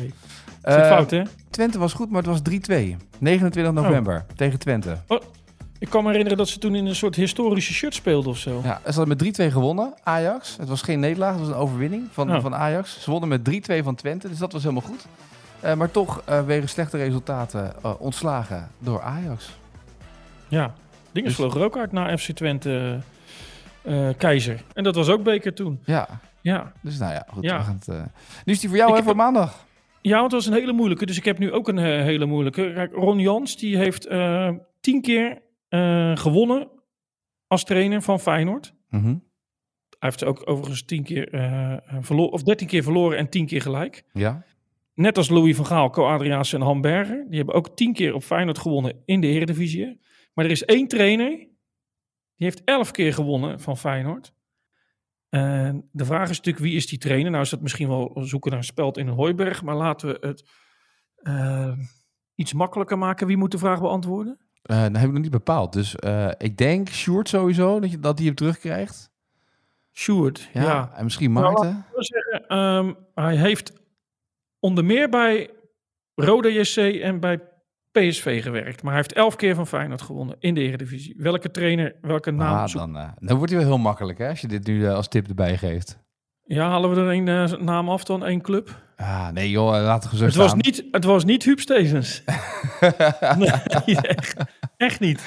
Is Uh, fout, hè? Twente was goed, maar het was 3-2. 29 november oh. tegen Twente. Oh, ik kan me herinneren dat ze toen in een soort historische shirt speelden of zo. Ja, ze hadden met 3-2 gewonnen, Ajax. Het was geen nederlaag, het was een overwinning van, oh. van Ajax. Ze wonnen met 3-2 van Twente, dus dat was helemaal goed. Uh, maar toch, uh, wegens slechte resultaten, ontslagen door Ajax. Ja, dingen dus... vlogen ook uit naar FC Twente Keizer. En dat was ook beker toen. Ja. Ja. Dus nou ja, goed. Ja. Het, nu is die voor jou, hè, voor maandag. Ja, het was een hele moeilijke. Dus ik heb nu ook een uh, hele moeilijke. Kijk, Ron Jans die heeft uh, tien keer uh, gewonnen als trainer van Feyenoord. Mm -hmm. Hij heeft ook overigens tien keer verloren, of dertien keer verloren en tien keer gelijk. Ja. Net als Louis van Gaal, Co Adriaanse en Han Berger. Die hebben ook tien keer op Feyenoord gewonnen in de Eredivisie. Maar er is één trainer, die heeft elf keer gewonnen van Feyenoord. En de vraag is natuurlijk, wie is die trainer? Nou is dat misschien wel zoeken naar een speld in een hooiberg, maar laten we het uh, iets makkelijker maken. Wie moet de vraag beantwoorden? Uh, dat heb ik nog niet bepaald. Dus uh, ik denk Sjoerd sowieso, dat, je, dat hij hem terugkrijgt. Sjoerd, ja. ja. En misschien Maarten. Nou, zeggen, um, hij heeft onder meer bij Roda JC en bij PSV gewerkt. Maar hij heeft elf keer van Feyenoord gewonnen in de Eredivisie. Welke trainer, welke naam? Ah, dan, uh, dan wordt hij wel heel makkelijk hè, als je dit nu uh, als tip erbij geeft. Ja, halen we er een uh, naam af dan, één club? Ah, nee joh, laten we zo het staan. Was niet, het was niet Huub Stevens. nee, echt, echt niet.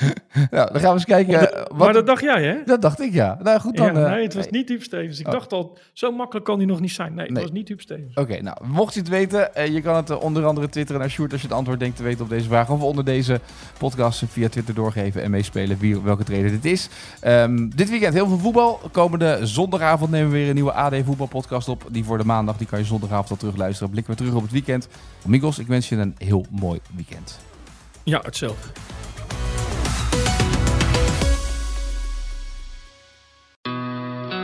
Nou, dan gaan we eens kijken. Maar, dat, wat... maar dat dacht jij, hè? Dat dacht ik, ja. Nou goed dan. Ja, nee, het was niet Huub Stevens. Ik oh. dacht al, zo makkelijk kan hij nog niet zijn. Nee, het nee. was niet Huub Stevens. Oké, okay, nou, mocht je het weten, uh, je kan het onder andere twitteren naar Sjoerd als je het antwoord denkt te weten op deze vraag. Of onder deze podcast via Twitter doorgeven en meespelen wie, welke trainer dit is. Um, dit weekend heel veel voetbal. Komende zondagavond nemen we weer een nieuwe AD voetbalpodcast op. Die voor de maandag, die kan je zondagavond al terugluisteren. Blikken we terug op het weekend. Migos, ik wens je een heel mooi weekend. Ja, hetzelfde.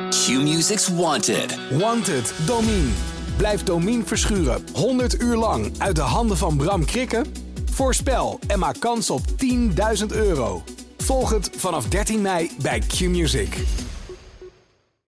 Q-Music's Wanted. Wanted, Domine. Blijf Domine verschuren 100 uur lang uit de handen van Bram Krikken? Voorspel en maak kans op 10.000 euro. Volg het vanaf 13 mei bij Q-Music.